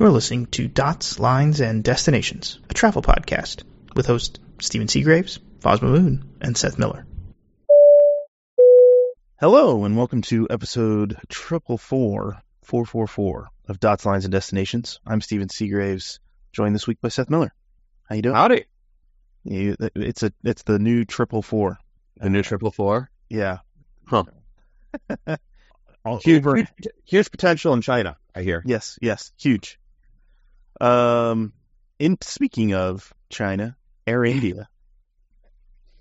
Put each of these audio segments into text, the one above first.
You're listening to Dots, Lines, and Destinations, a travel podcast with hosts Stephen Seagraves, Fosma Moon, and Seth Miller. Hello, and welcome to episode triple four, four four four of Dots, Lines, and Destinations. I'm Stephen Seagraves, joined this week by Seth Miller. How you doing? Howdy. You, it's a it's the new triple four. The new triple four. Yeah. Huh. Huge, huge, huge potential in China, I hear. Yes, yes, huge. Um, in speaking of China, Air India.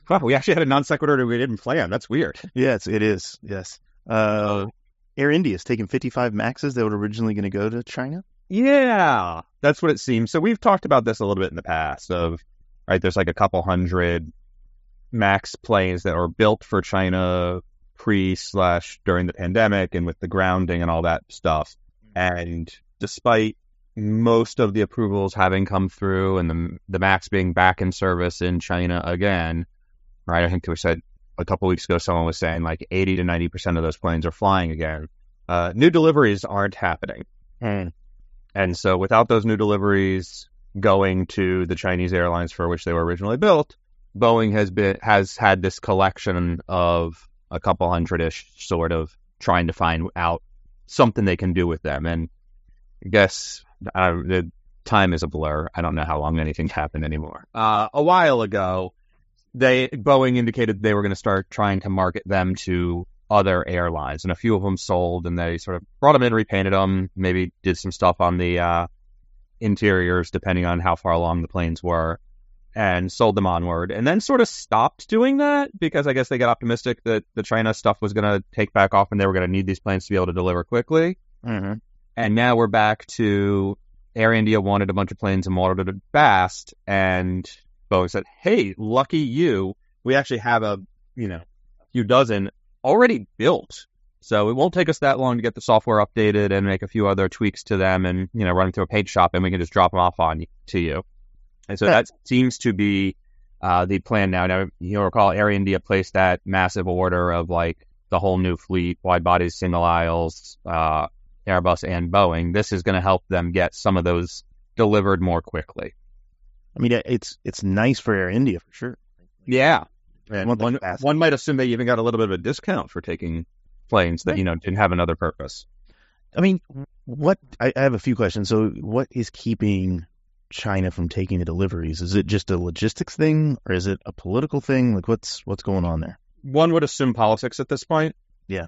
Wow, we actually had a non sequitur that we didn't plan. That's weird. Yes, it is. Yes. Uh, Air India is taking 55 Maxes that were originally going to go to China. Yeah, that's what it seems. So we've talked about this a little bit in the past. Of right, there's like a couple hundred Max planes that were built for China pre slash during the pandemic and with the grounding and all that stuff. And despite most of the approvals having come through and the the Max being back in service in China again, right? I think we said a couple weeks ago someone was saying like 80 to 90 percent of those planes are flying again. Uh, new deliveries aren't happening. And so without those new deliveries going to the Chinese airlines for which they were originally built, Boeing has been has had this collection of a couple hundred ish sort of trying to find out something they can do with them. And I guess uh, the time is a blur. I don't know how long anything's happened anymore. Uh, a while ago, they Boeing indicated they were going to start trying to market them to other airlines, and a few of them sold, and they sort of brought them in, repainted them, maybe did some stuff on the uh, interiors, depending on how far along the planes were, and sold them onward, and then sort of stopped doing that because I guess they got optimistic that the China stuff was going to take back off, and they were going to need these planes to be able to deliver quickly. Mm-hmm. And now we're back to Air India wanted a bunch of planes and wanted it fast, and Boeing said, "Hey, lucky you, we actually have a you know few dozen already built, so it won't take us that long to get the software updated and make a few other tweaks to them, and you know run them through a paint shop, and we can just drop them off on to you." And so that seems to be uh, the plan now. Now you'll recall Air India placed that massive order of like the whole new fleet, wide bodies, single aisles, uh, Airbus and Boeing. This is going to help them get some of those delivered more quickly. I mean, it's it's nice for Air India for sure. Yeah. And One thing one, fast. one might assume they even got a little bit of a discount for taking planes that, you know, didn't have another purpose. I mean, what? I, I have a few questions. So, what is keeping China from taking the deliveries? Is it just a logistics thing, or is it a political thing? Like, what's what's going on there? One would assume politics at this point. Yeah.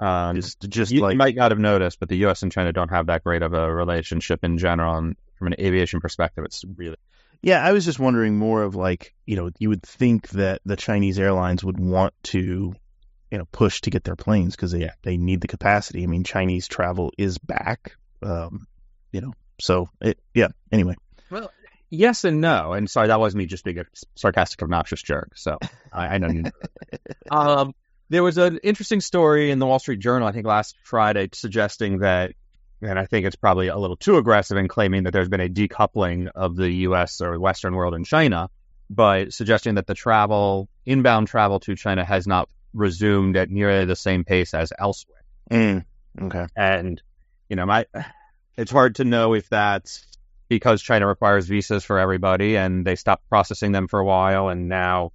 Um, Just just you, like might not have noticed, but the U.S. and China don't have that great of a relationship in general. And from an aviation perspective, it's really Yeah, I was just wondering more of like, you know, you would think that the Chinese airlines would want to, you know, push to get their planes because they they need the capacity. I mean, Chinese travel is back, um, you know, so it yeah. Anyway, Well, yes and no. And sorry, that was me just being a sarcastic, obnoxious jerk. So I, I know you. um, there was an interesting story in the Wall Street Journal, I think last Friday, suggesting that, and I think it's probably a little too aggressive in claiming that there's been a decoupling of the U.S. or Western world and China, but suggesting that the travel, inbound travel to China, has not resumed at nearly the same pace as elsewhere. mm, okay, And, you know, my it's hard to know if that's because China requires visas for everybody and they stopped processing them for a while and now,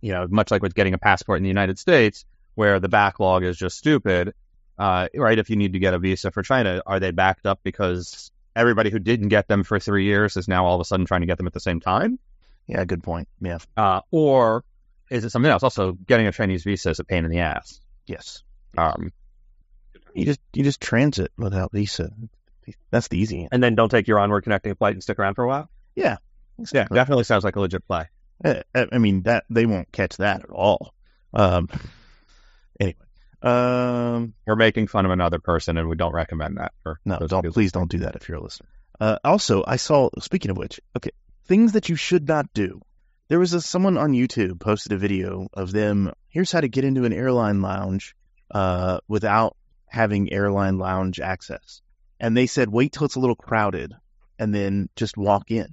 you know, much like with getting a passport in the United States, where the backlog is just stupid, uh, right? If you need to get a visa for China, are they backed up because everybody who didn't get them for three years is now all of a sudden trying to get them at the same time? yeah, good point. Yeah, Uh, or is it something else? Also, getting a Chinese visa is a pain in the ass. yes. Um, You just you just transit without visa. That's the easy. and then don't take your onward connecting flight and stick around for a while. Yeah, Exactly. definitely sounds like a legit play. I, I mean that they won't catch that at all. Um, anyway, um, We're making fun of another person, and we don't recommend that. No, don't people. please don't do that if you're a listener. Uh, also, I saw. Speaking of which, okay, things that you should not do. There was a someone on YouTube posted a video of them. Here's how to get into an airline lounge uh, without having airline lounge access. And they said, wait till it's a little crowded, and then just walk in.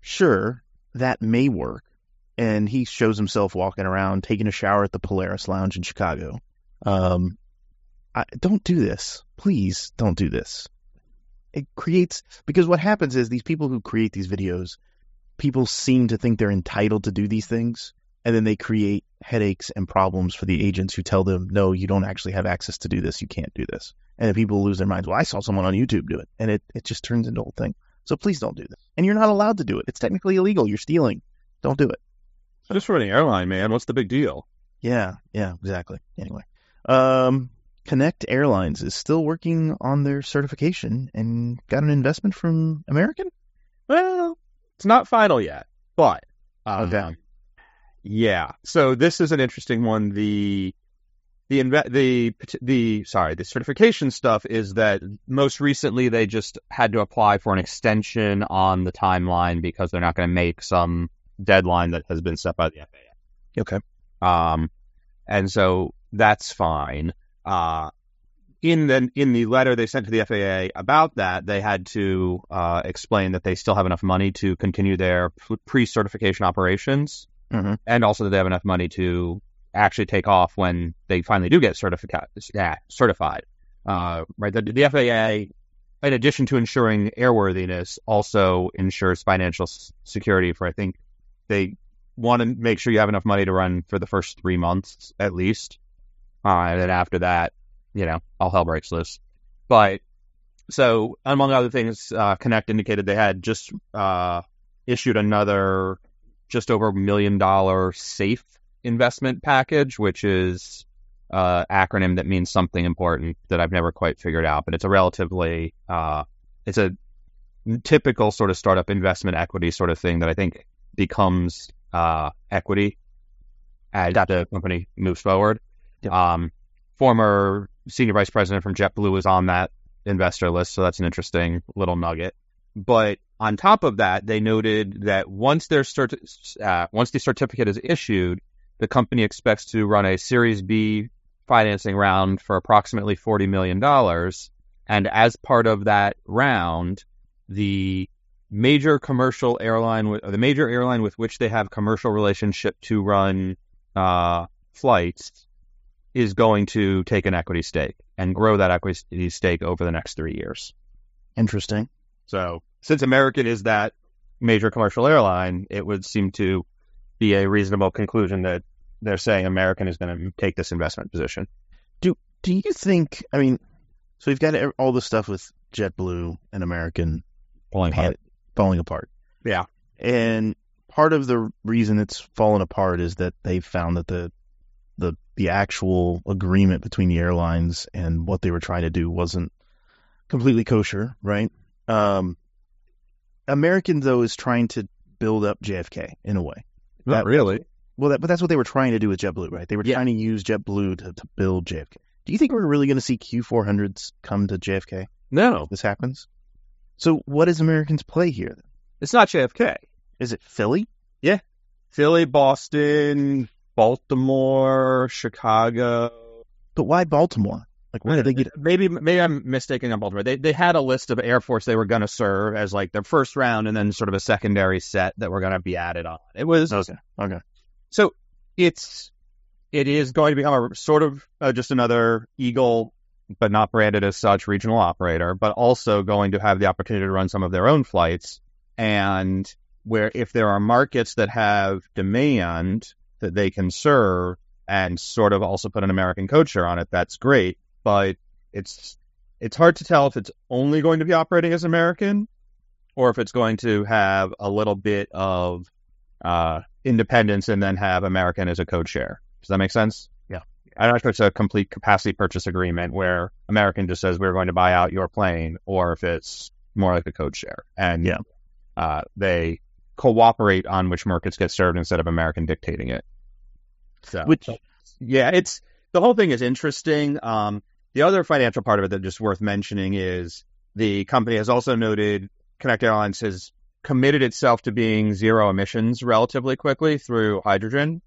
Sure, that may work. And he shows himself walking around, taking a shower at the Polaris Lounge in Chicago. Um, I, don't do this, please. Don't do this. it creates because what happens is these people who create these videos, people seem to think they're entitled to do these things, and then they create headaches and problems for the agents who tell them, no, you don't actually have access to do this, you can't do this, and people lose their minds. Well, I saw someone on YouTube do it, and it it just turns into a whole thing. So please don't do this, and you're not allowed to do it. It's technically illegal. You're stealing. Don't do it. Just for an airline, man. What's the big deal? Yeah, yeah, exactly. Anyway, um, Connect Airlines is still working on their certification and got an investment from American. Well, it's not final yet, but um, Okay. yeah. So this is an interesting one. The the inve- the the sorry the certification stuff is that most recently they just had to apply for an extension on the timeline because they're not going to make some deadline that has been set by the FAA. Okay. Um, and so that's fine. Uh, in the in the letter they sent to the FAA about that, they had to uh, explain that they still have enough money to continue their pre-certification operations, Mhm. and also that they have enough money to actually take off when they finally do get certifica- yeah, certified. Uh, right, the, the FAA, in addition to ensuring airworthiness, also ensures financial s- security for I think they want to make sure you have enough money to run for the first three months at least. Uh, and then after that, you know, all hell breaks loose. But so, among other things, uh, Connect indicated they had just uh, issued another just over a million dollar safe investment package, which is uh, acronym that means something important that I've never quite figured out. But it's a relatively, uh, it's a typical sort of startup investment equity sort of thing that I think becomes uh, equity as the company moves forward. Yep. Um, former senior vice president from JetBlue is on that investor list, so that's an interesting little nugget. But on top of that, they noted that once their cert- uh, once the certificate is issued, the company expects to run a Series B financing round for approximately forty million dollars, and as part of that round, the major commercial airline, with, the major airline with which they have commercial relationship to run uh, flights, is going to take an equity stake and grow that equity stake over the next three years. Interesting. So, since American is that major commercial airline, it would seem to be a reasonable conclusion that they're saying American is going to take this investment position. Do Do you think? I mean, so we've got all the stuff with JetBlue and American Pulling pan- falling apart. Yeah. And part of the reason it's fallen apart is that they found that the the the actual agreement between the airlines and what they were trying to do wasn't completely kosher, right? Um, American though is trying to build up JFK in a way. Not That- really. Well, that, but that's what they were trying to do with JetBlue, right? They were Yeah. trying to use JetBlue to, to build JFK. Do you think we're really going to see Q400s come to JFK? No, This happens. So, what is Americans' play here? Then? it's not JFK. Is it Philly? Yeah. Philly, Boston, Baltimore, Chicago. But why Baltimore? Like, where did they get? Maybe maybe I'm mistaken on Baltimore. They they had a list of Air Force they were going to serve as like their first round, and then sort of a secondary set that were going to be added on. It was Okay, okay. so it's it is going to become a sort of uh, just another Eagle, but not branded as such regional operator, but also going to have the opportunity to run some of their own flights. And where if there are markets that have demand that they can serve and sort of also put an American share on it, that's great. But it's it's hard to tell if it's only going to be operating as American or if it's going to have a little bit of uh, independence and then have American as a code share. Does that make sense? Yeah. I don't know if it's a complete capacity purchase agreement where American just says we're going to buy out your plane, or if it's more like a code share, and Yeah. uh, they cooperate on which markets get served instead of American dictating it. So, Which yeah, it's the whole thing is interesting. Um, the other financial part of it that just worth mentioning is the company has also noted Connect Airlines has committed itself to being zero emissions relatively quickly through hydrogen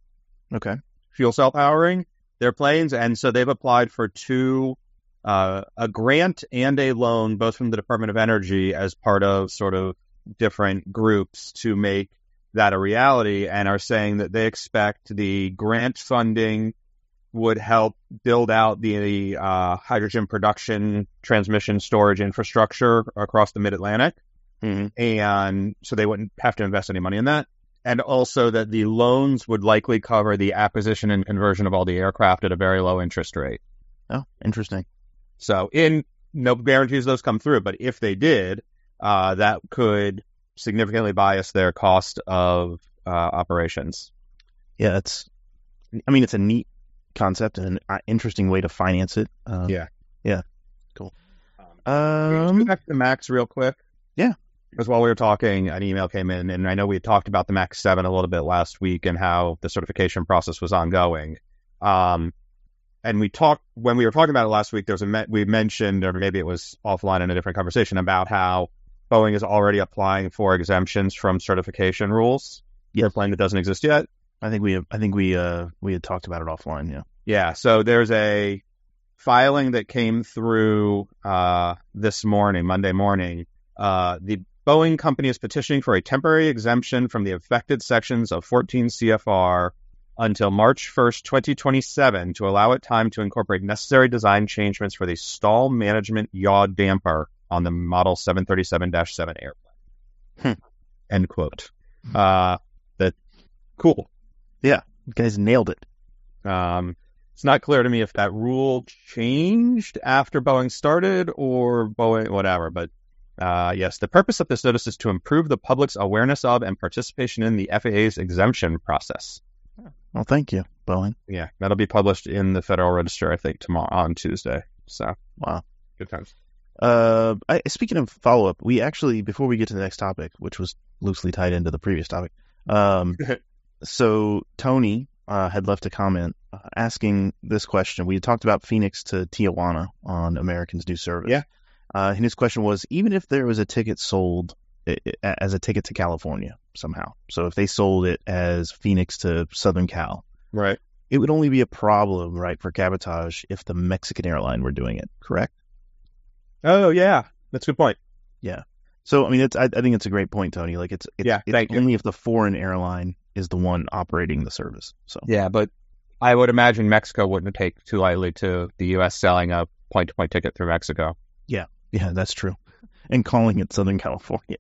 okay, fuel cell powering their planes, and so they've applied for two uh, a grant and a loan, both from the Department of Energy as part of sort of different groups to make that a reality, and are saying that they expect the grant funding would help build out the uh, hydrogen production, transmission, storage infrastructure across the Mid Atlantic, Mhm. and so they wouldn't have to invest any money in that. And also that the loans would likely cover the acquisition and conversion of all the aircraft at a very low interest rate. Oh, interesting. So, in no guarantees those come through, but if they did, uh, that could significantly bias their cost of uh, operations. Yeah, it's. I mean, it's a neat concept and an uh, interesting way to finance it. Um, Yeah. Yeah. Cool. Um, Um. back to Max real quick. Yeah. Because while we were talking, an email came in, and I know we had talked about the Max 7 a little bit last week and how the certification process was ongoing. Um, and we talked, when we were talking about it last week, there was a, me- we mentioned, or maybe it was offline in a different conversation, about how Boeing is already applying for exemptions from certification rules. Yes. For plane that doesn't exist yet. I think we. I think we. Uh, we had talked about it offline. Yeah. Yeah, so there's a filing that came through uh, this morning, Monday morning. Uh, the Boeing company is petitioning for a temporary exemption from the affected sections of 14 CFR until March 1st, 2027, to allow it time to incorporate necessary design changements for the stall management yaw damper on the Model 737-7 airplane. Hmm. End quote. Uh, that cool. Yeah, you guys nailed it. Um, it's not clear to me if that rule changed after Boeing started or Boeing, whatever. But uh, yes, the purpose of this notice is to improve the public's awareness of and participation in the FAA's exemption process. Well, thank you, Boeing. Yeah, that'll be published in the Federal Register, I think, tomorrow on Tuesday. So Wow. good times. Uh, I, speaking of follow up, we actually before we get to the next topic, which was loosely tied into the previous topic, um, so Tony uh, had left a comment uh, asking this question. We had talked about Phoenix to Tijuana on Americans New Service. Yeah. Uh, and his question was, even if there was a ticket sold as a ticket to California somehow, so if they sold it as Phoenix to Southern Cal, Right. it would only be a problem, right, for cabotage if the Mexican airline were doing it, correct? Oh yeah, that's a good point. Yeah. So I mean, it's I, I think it's a great point, Tony. Like it's it's, Yeah, it's you. only if the foreign airline is the one operating the service. So Yeah, but I would imagine Mexico wouldn't take too lightly to the U.S. selling a point-to-point ticket through Mexico. yeah, that's true. And calling it Southern California.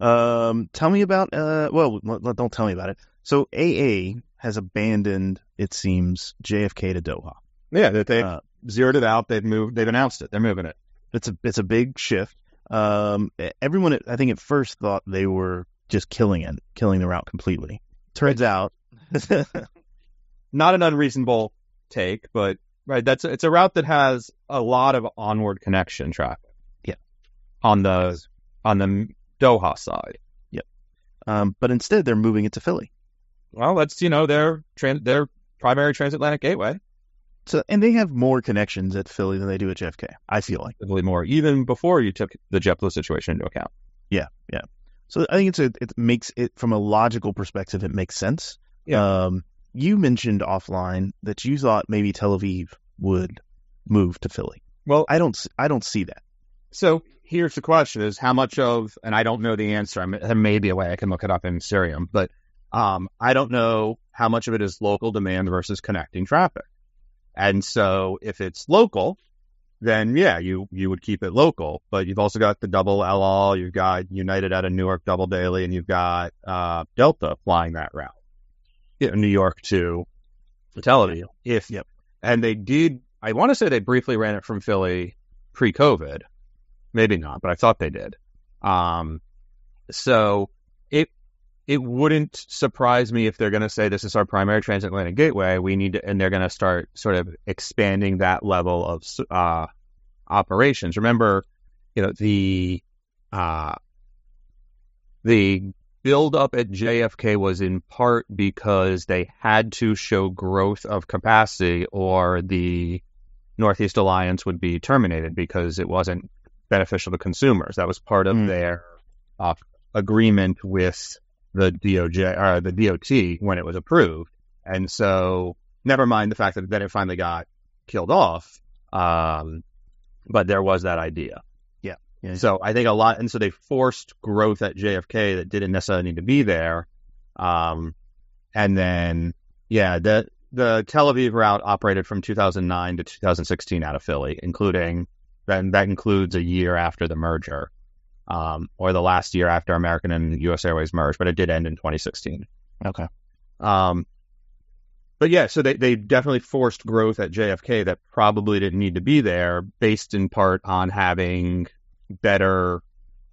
Um, tell me about uh, well, don't tell me about it. So AA has abandoned, it seems, JFK to Doha. Yeah, that they Uh, zeroed it out. They've moved. They've announced it. They're moving it. It's a it's a big shift. Um, everyone, I think, at first thought they were just killing it, killing the route completely. Turns out, not an unreasonable take, but right, that's it's a route that has a lot of onward connection traffic. Yeah. On the on the Doha side. um, but instead they're moving it to Philly. Well, that's you know their tran- their primary transatlantic gateway. So, and they have more connections at Philly than they do at JFK. I feel like. Probably more even before you took the JetBlue situation into account. Yeah, yeah. So I think it's a, it makes it from a logical perspective. It makes sense. Yeah. Um, you mentioned offline that you thought maybe Tel Aviv would move to Philly. Well, I don't. I don't see that. So here's the question: Is how much of, and I don't know the answer. I mean, there may be a way I can look it up in Cirium, but um, I don't know how much of it is local demand versus connecting traffic. And so, if it's local, then yeah, you you would keep it local. But you've also got the double LL, you've got United out of Newark double daily, and you've got uh, Delta flying that route, New York to Tel Aviv. If Yep. and they did, I want to say they briefly ran it from Philly pre-COVID. Maybe not, but I thought they did. Um, so it it wouldn't surprise me if they're going to say this is our primary transatlantic gateway. We need to, and they're going to start sort of expanding that level of uh, operations. Remember, you know the uh, the build up at JFK was in part because they had to show growth of capacity, or the Northeast Alliance would be terminated because it wasn't beneficial to consumers. That was part of Mm. their uh, agreement with the DOJ or the DOT when it was approved. And so, never mind the fact that then it finally got killed off. Um, but there was that idea. Yeah. So I think a lot, and so they forced growth at JFK that didn't necessarily need to be there. Um, and then, yeah, that the Tel Aviv route operated from 2009 to 2016 out of Philly, including then that includes a year after the merger, um, or the last year after American and U.S. Airways merged, but it did end in 2016. Okay. Um, but yeah, so they, they definitely forced growth at JFK that probably didn't need to be there, based in part on having better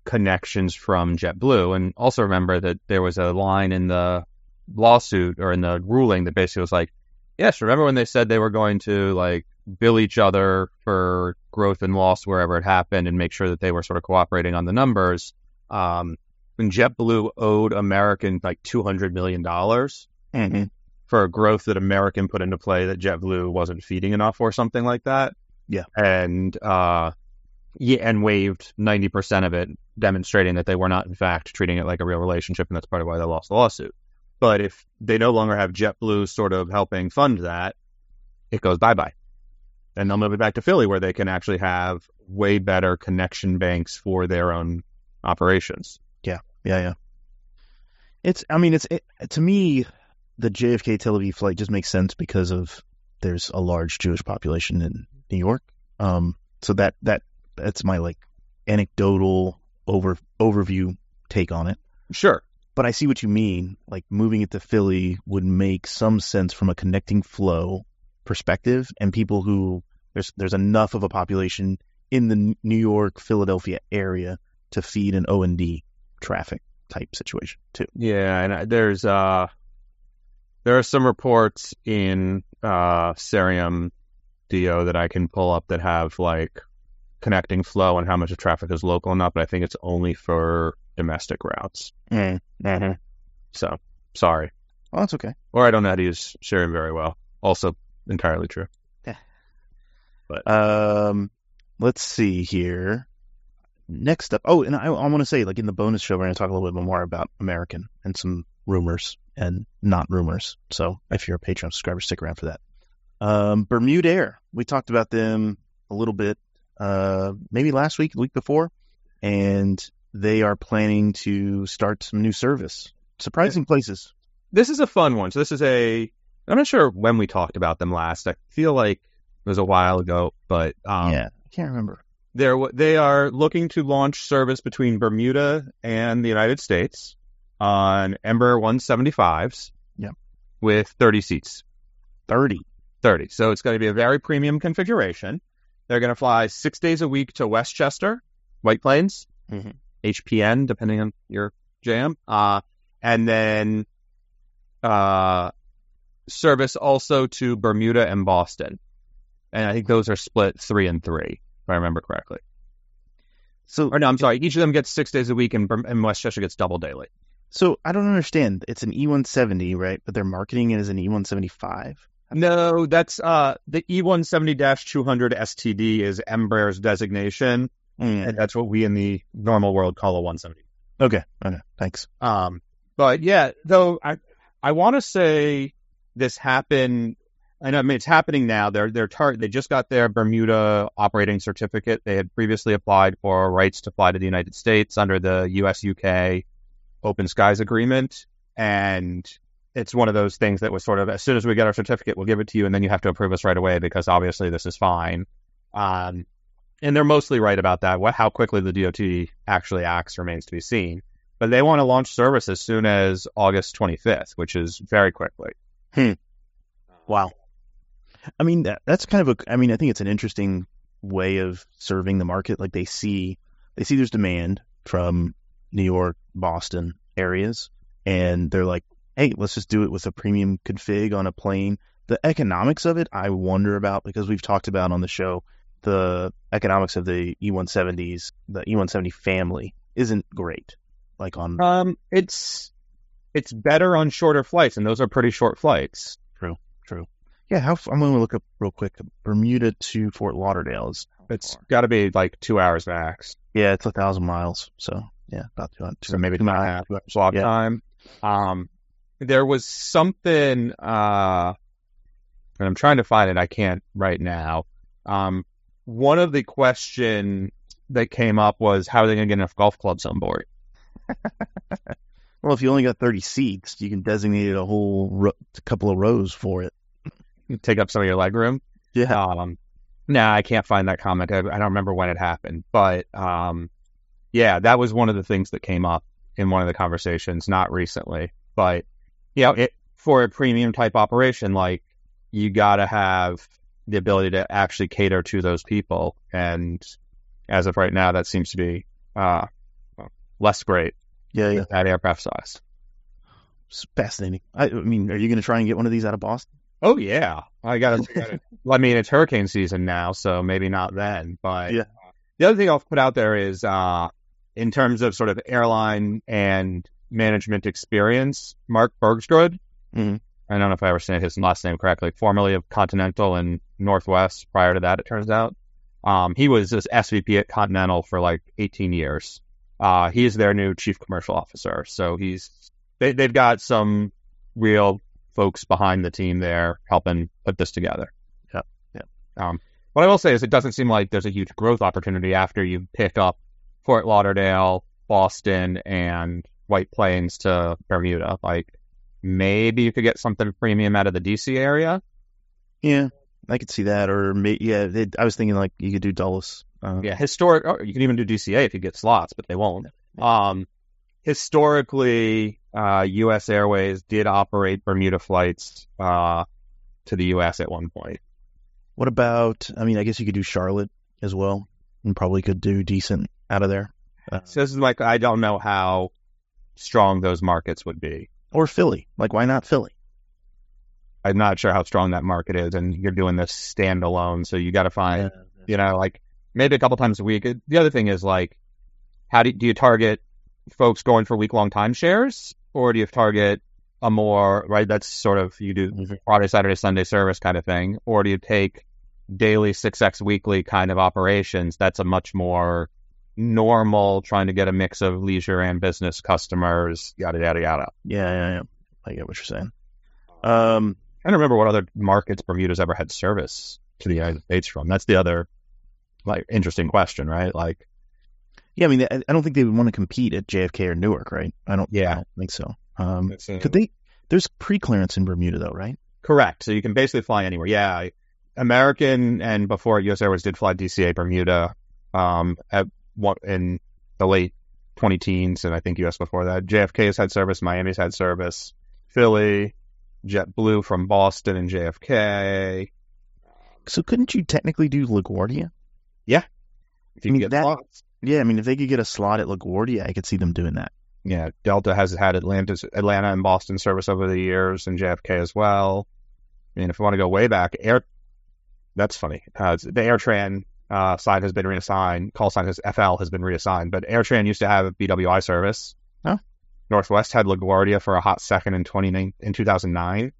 connections from JetBlue. And also remember that there was a line in the lawsuit or in the ruling that basically was like, yes, remember when they said they were going to like bill each other for growth and loss wherever it happened and make sure that they were sort of cooperating on the numbers. Um, when JetBlue owed American like $200 million Mm-hmm. for growth that American put into play that JetBlue wasn't feeding enough or something like that. Yeah. And, uh, yeah, and waived 90% of it, demonstrating that they were not, in fact, treating it like a real relationship. And that's part of why they lost the lawsuit. But if they no longer have JetBlue sort of helping fund that, it goes bye bye. And they'll move it back to Philly where they can actually have way better connection banks for their own operations. Yeah, yeah. Yeah. It's. I mean, it's it, to me, the JFK Tel Aviv flight just makes sense because of there's a large Jewish population in New York. Um, so that that that's my like anecdotal over overview take on it. Sure. But I see what you mean. Like moving it to Philly would make some sense from a connecting flow perspective, and people who there's there's enough of a population in the New York Philadelphia area to feed an O and D traffic type situation too. Yeah, and uh, there's uh there are some reports in uh Cirium DO that I can pull up that have like connecting flow and how much of traffic is local and not, but I think it's only for domestic routes. Mm-hmm. So sorry. Well, that's okay. Or I don't know how to use Cirium very well. Also entirely true. Yeah. But um, let's see here. Next up, oh, and I, I want to say, like in the bonus show, we're going to talk a little bit more about American and some rumors and not rumors. So if you're a Patreon subscriber, stick around for that. Um, Bermudair, we talked about them a little bit, uh, maybe last week, the week before, and they are planning to start some new service. Surprising places. This is a fun one. So this is a I'm not sure when we talked about them last. I feel like it was a while ago, but um, yeah, I can't remember. they're they are looking to launch service between Bermuda and the United States on Embraer 175s. Yeah. with 30 seats. 30. 30. So it's going to be a very premium configuration. They're going to fly six days a week to Westchester, White Plains, Mhm. HPN, depending on your jam, uh, and then uh, service also to Bermuda and Boston. And I think those are split three and three, if I remember correctly. So, Or no, I'm sorry. Each of them gets six days a week, and, and Westchester gets double daily. so I don't understand. It's an E170, right? But they're marketing it as an E E175. No, that's uh, the E E170-200 STD is Embraer's designation, Mm. and that's what we in the normal world call a 170. Okay. Okay. Thanks. Um, but yeah, though I I want to say this happened. I know I mean it's happening now. They're they're tar- they just got their Bermuda operating certificate. They had previously applied for rights to fly to the United States under the U.S. UK Open Skies Agreement, and it's one of those things that was sort of as soon as we get our certificate, we'll give it to you, and then you have to approve us right away because obviously this is fine. Um, and they're mostly right about that. What, how quickly the DOT actually acts remains to be seen. But they want to launch service as soon as August 25th, which is very quickly. Wow. I mean, that, that's kind of a, I mean, I think it's an interesting way of serving the market. Like they see, they see there's demand from New York, Boston areas, and they're like, hey, let's just do it with a premium config on a plane. The economics of it, I wonder about because we've talked about on the show the economics of the E170s, the E170 family isn't great. Like on, Um, it's it's better on shorter flights, and those are pretty short flights. True, true. Yeah, how, I'm going to look up real quick. Bermuda to Fort Lauderdale is, It's got to be like two hours max, yeah, it's a thousand miles. So yeah, about two, two so maybe two and a half Yeah. time. Um, there was something, uh, and I'm trying to find it. I can't right now. Um, one of the question that came up was how are they going to get enough golf clubs on board? Well, if you only got 30 seats, you can designate a whole ro- couple of rows for it. take up some of your leg room. Yeah. Um, nah, I can't find that comment. I, I don't remember when it happened, but um, yeah, that was one of the things that came up in one of the conversations, not recently, but you know, it, for a premium type operation, like you got to have the ability to actually cater to those people, and as of right now, that seems to be uh, less great Yeah, yeah. at aircraft size. It's fascinating. I, I mean, are you going to try and get one of these out of Boston? Oh yeah, I got to. I mean, it's hurricane season now, so maybe not then. But Yeah. the other thing I'll put out there is, uh, in terms of sort of airline and management experience, Mark Bergsrud. Mhm. I don't know if I ever said his last name correctly. Formerly of Continental and Northwest. Prior to that, it turns out, um, he was this SVP at Continental for like 18 years. Uh, he is their new chief commercial officer. So he's they, they've got some real folks behind the team there helping put this together. Yep, yep. Um, what I will say is it doesn't seem like there's a huge growth opportunity after you pick up Fort Lauderdale, Boston, and White Plains to Bermuda. Like maybe you could get something premium out of the DC area. Yeah, I could see that. Or may, yeah, they, I was thinking like you could do Dulles. Uh, Yeah, historic. Or you can even do DCA if you get slots, but they won't. Um, historically, uh, U.S. Airways did operate Bermuda flights uh, to the U.S. at one point. What about? I mean, I guess you could do Charlotte as well, and probably could do decent out of there. Uh, So this is like I don't know how strong those markets would be. or Philly. Like, why not Philly? I'm not sure how strong that market is, and you're doing this standalone, so you got to find, you know, like maybe a couple times a week. The other thing is like, how do, do you target folks going for week long timeshares, or do you target a more right? That's sort of you do Mhm. Friday, Saturday, Sunday service kind of thing, or do you take daily six X weekly kind of operations? That's a much more normal, trying to get a mix of leisure and business customers, yada yada yada. Yeah, yeah, yeah. I get what you're saying. Um, I don't remember what other markets Bermuda's ever had service to the United States from. That's the other like interesting question, right? Like, yeah, I mean, I don't think they would want to compete at JFK or Newark, right? I don't. Yeah. I don't think so. Um, uh, could they? There's pre-clearance in Bermuda, though, right? correct. So you can basically fly anywhere. Yeah, American and before U.S. Airways did fly DCA Bermuda um, at in the late 20 teens, and I think U.S. before that. JFK has had service. Miami's had service. Philly, JetBlue from Boston and JFK. So couldn't you technically do LaGuardia? Yeah. If you I mean, can get that- slots. Yeah, I mean, if they could get a slot at LaGuardia, I could see them doing that. yeah, Delta has had Atlanta, Atlanta and Boston service over the years, and JFK as well. I mean, if you want to go way back, Air, that's funny. Uh, the AirTran uh, sign has been reassigned. Call sign has FL has been reassigned, but AirTran used to have a BWI service. Oh. Northwest had LaGuardia for a hot second in twenty in two thousand nine.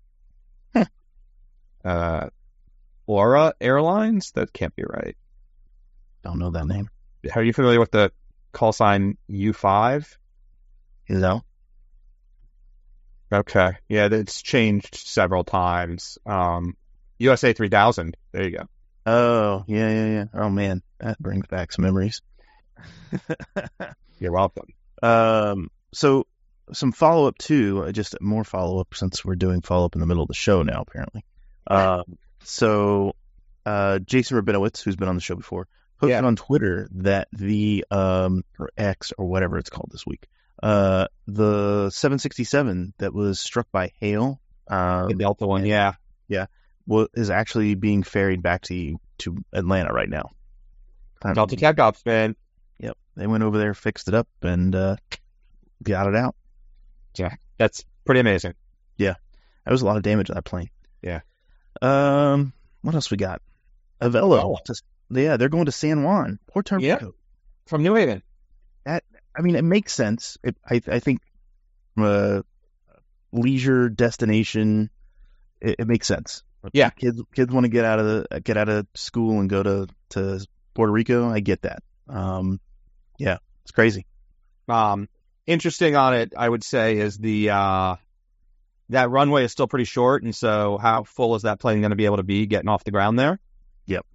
Huh. Uh, Aura Airlines. That can't be right. Don't know that name. Are you familiar with the call sign U five? You know? Okay. Yeah, it's changed several times. Um, USA 3000. There you go. Oh, yeah, yeah, yeah. Oh man, that brings back some memories. You're welcome. Um, so some follow up too, uh, just more follow up since we're doing follow up in the middle of the show now, apparently. Um, so uh, Jason Rabinowitz, who's been on the show before, posted Yeah. on Twitter that the um or X or whatever it's called this week, uh, the 767 that was struck by hail, um, The Delta one. Yeah. wa- is actually being ferried back to to Atlanta right now. Um, Delta Tech Ops, man. Yep, they went over there, fixed it up, and uh, got it out. Yeah, that's pretty amazing. Yeah, that was a lot of damage on that plane. Yeah. Um, what else we got? Avello. Avelo. Just- yeah, they're going to San Juan, Poor Puerto Yeah. Rico. From New Haven. That I mean, it makes sense. It, I I think from a leisure destination, it, it makes sense. Yeah. kids kids want to get out of the get out of school and go to to Puerto Rico. I get that. Um, yeah, it's crazy. Um, interesting on it, I would say, is the uh, that runway is still pretty short, and so how full is that plane going to be able to be getting off the ground there? Yep.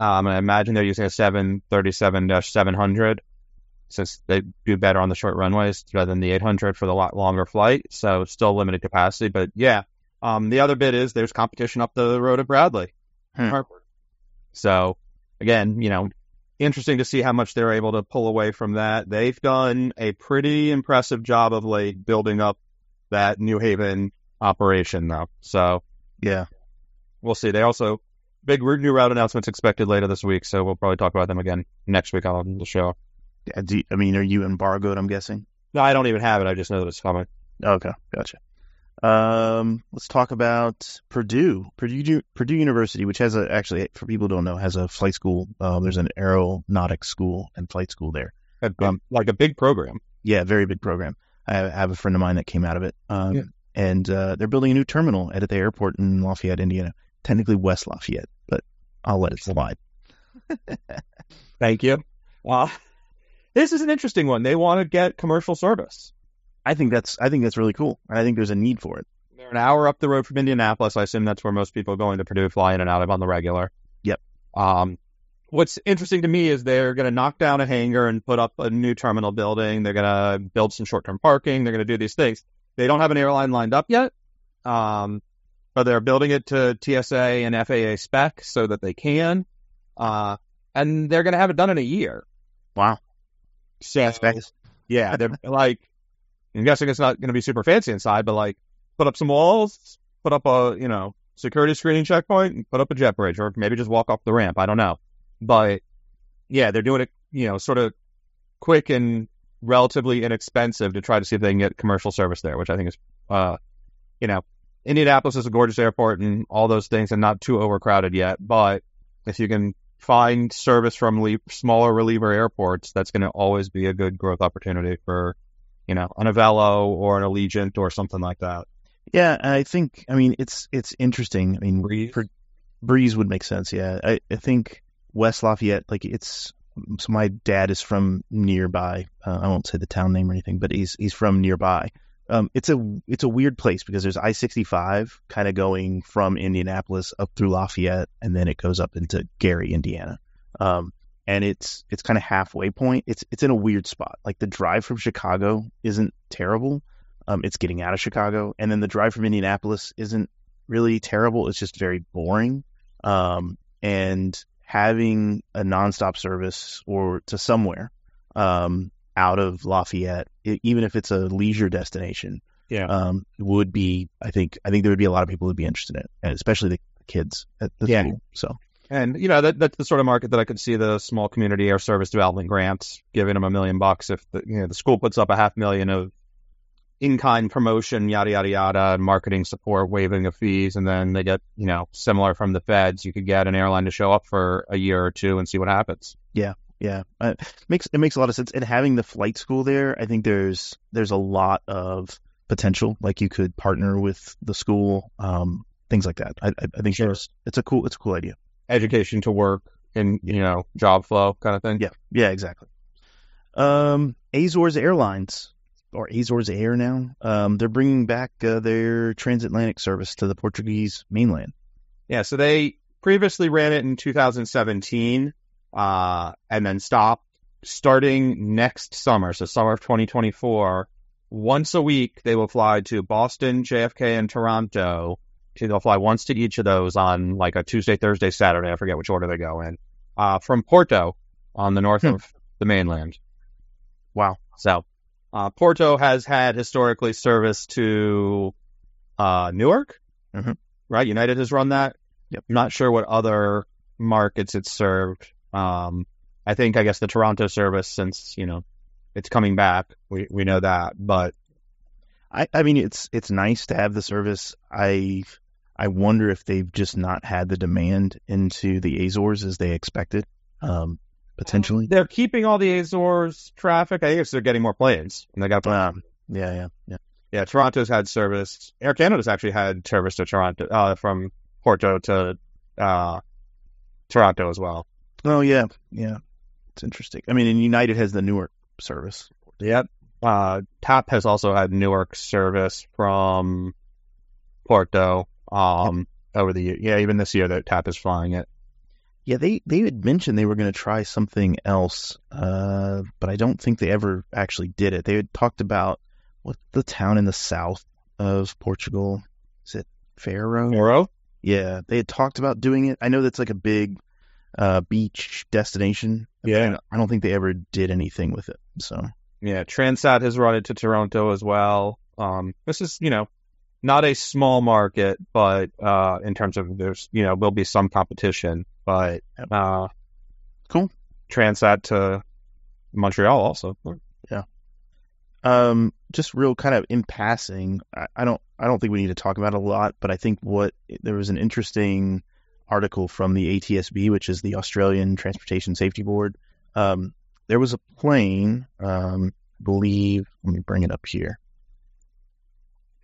Um, I imagine they're using a 737-700 since they do better on the short runways rather than the 800 for the lot longer flight. So still limited capacity, but yeah, Um, the other bit is there's competition up the road at Bradley, Hmm. Hartford. So again, you know, interesting to see how much they're able to pull away from that. They've done a pretty impressive job of late building up that New Haven operation though. So Yeah. we'll see. They also big new route announcements expected later this week, so we'll probably talk about them again next week on the show. Yeah, you- I mean, are you embargoed? I'm guessing. No, I don't even have it. I just know that it's coming. Okay, gotcha. Um, let's talk about Purdue, Purdue, Purdue University, which has a actually for people who don't know has a flight school. Um, there's an aeronautics school and flight school there. Big- Um, like a big program. Yeah, very big program. I have, I have a friend of mine that came out of it. Um, Yeah. and uh, they're building a new terminal at the airport in Lafayette, Indiana. Technically West Lafayette, but I'll let it slide. Thank you. Well, this is an interesting one. They want to get commercial service. I think that's I think that's really cool. I think there's a need for it. They're an hour up the road from Indianapolis. I assume that's where most people going to Purdue fly in and out of on the regular. Yep. Um, what's interesting to me is they're going to knock down a hangar and put up a new terminal building. They're going to build some short-term parking. They're going to do these things. They don't have an airline lined up yet, um, but they're building it to TSA and FAA spec so that they can. Uh, and they're going to have it done in a year. Wow. So yeah, they're like, I'm guessing it's not going to be super fancy inside, but like, put up some walls, put up a, you know, security screening checkpoint, and put up a jet bridge, or maybe just walk up the ramp. I don't know. But yeah, they're doing it, you know, sort of quick and relatively inexpensive to try to see if they can get commercial service there, which I think is, uh, you know, Indianapolis is a gorgeous airport and all those things and not too overcrowded yet. But if you can find service from le- smaller reliever airports, that's going to always be a good growth opportunity for, you know, an Avelo or an Allegiant or something like that. Yeah, and I think I mean it's it's interesting. I mean, Breeze. for Breeze would make sense. Yeah, I, I think West Lafayette, like it's. So my dad is from nearby. Uh, I won't say the town name or anything, but he's he's from nearby. Um, it's a it's a weird place because there's I-65 kind of going from Indianapolis up through Lafayette, and then it goes up into Gary, Indiana. Um, and it's it's kind of halfway point. It's it's in a weird spot. Like the drive from Chicago isn't terrible. Um, it's getting out of Chicago, and then the drive from Indianapolis isn't really terrible. It's just very boring. Um, and having a nonstop service or to somewhere um, out of Lafayette, e- even if it's a leisure destination, Yeah. um, would be. I think I think there would be a lot of people who'd be interested in it, and especially the kids at the Yeah. school. So And you know that that's the sort of market that I could see the small community air service development grants giving them a million bucks if the you know the school puts up a half million of in kind promotion, yada yada yada, and marketing support, waiving of fees, and then they get you know similar from the feds. You could get an airline to show up for a year or two and see what happens. Yeah, Yeah. uh, makes it makes a lot of sense. And having the flight school there, I think there's there's a lot of potential. Like you could partner with the school, um, things like that. I, I, think Sure. there's it's a cool it's a cool idea. Education to work and you know job flow kind of thing. Yeah, yeah, exactly. Um, Azores Airlines or Azores Air now, um, they're bringing back uh, their transatlantic service to the Portuguese mainland. Yeah, so they previously ran it in 2017, uh, and then stopped starting next summer, so summer of 2024. Once a week, they will fly to Boston, JFK, and Toronto. They'll fly once to each of those on like a Tuesday, Thursday, Saturday. I forget which order they go in. Uh, from Porto on the north Hmm. of the mainland. Wow. So, uh, Porto has had historically service to uh, Newark, Mhm. right? United has run that. Yep. I'm not sure what other markets it's served. Um, I think, I guess, the Toronto service, since you know it's coming back, we we know that. But I, I mean, it's it's nice to have the service. I I wonder if they've just not had the demand into the Azores as they expected, um, potentially. they're keeping all the Azores traffic. I guess they're getting more planes, and they got Um, yeah, yeah, yeah. Yeah, Toronto's had service. Air Canada's actually had service to Toronto, uh, from Porto to uh, Toronto as well. Oh, yeah, yeah. It's interesting. I mean, and United has the Newark service. Yep. Uh, TAP has also had Newark service from Porto. Um, over the year. Yeah, even this year that TAP is flying it. Yeah, they they had mentioned they were going to try something else, uh, but I don't think they ever actually did it. They had talked about what the town in the south of Portugal is it Faro. Moro? Yeah, they had talked about doing it. I know that's like a big uh, beach destination. Yeah. I don't think they ever did anything with it. So Yeah, Transat has run it to Toronto as well. Um, this is, you know, not a small market, but uh, in terms of there's, you know, will be some competition, but uh, Cool. Transat to Montreal also. Yeah. Um, just real kind of in passing, I, I don't, I don't think we need to talk about it a lot, but I think what there was an interesting article from the ATSB, which is the Australian Transportation Safety Board. Um, there was a plane, um, I believe, let me bring it up here.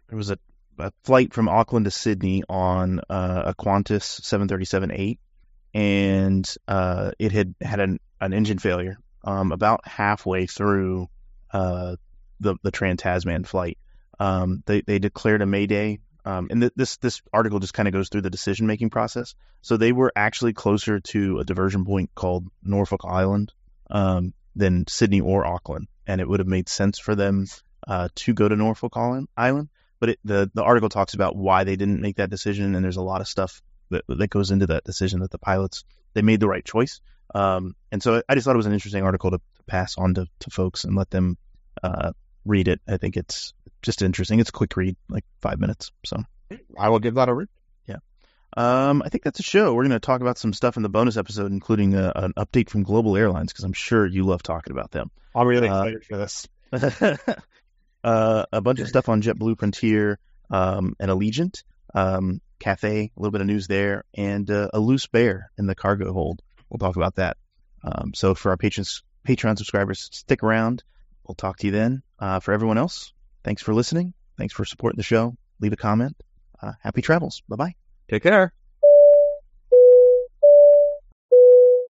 There was a, a flight from Auckland to Sydney on uh, a Qantas 737-8, and uh, it had had an, an engine failure um, about halfway through uh, the the Trans Tasman flight. Um, they they declared a mayday, um, and th- this this article just kind of goes through the decision making process. So they were actually closer to a diversion point called Norfolk Island um, than Sydney or Auckland, and it would have made sense for them uh, to go to Norfolk Island. But it, the the article talks about why they didn't make that decision, and there's a lot of stuff that that goes into that decision that the pilots they made the right choice. Um, and so I just thought it was an interesting article to, to pass on to, to folks and let them uh, read it. I think it's just interesting. It's a quick read, like five minutes. So I will give that a read. Yeah. Um, I think that's a show. We're going to talk about some stuff in the bonus episode, including a, an update from Global Airlines, because I'm sure you love talking about them. I'm really Uh, excited for this. uh, a bunch of stuff on JetBlue Frontier um, and Allegiant, um, Cathay, a little bit of news there, and uh, a loose bear in the cargo hold. We'll talk about that. Um, so for our patrons, Patreon subscribers, stick around. We'll talk to you then. Uh, for everyone else, thanks for listening. Thanks for supporting the show. Leave a comment. Uh, happy travels. Bye bye. Take care.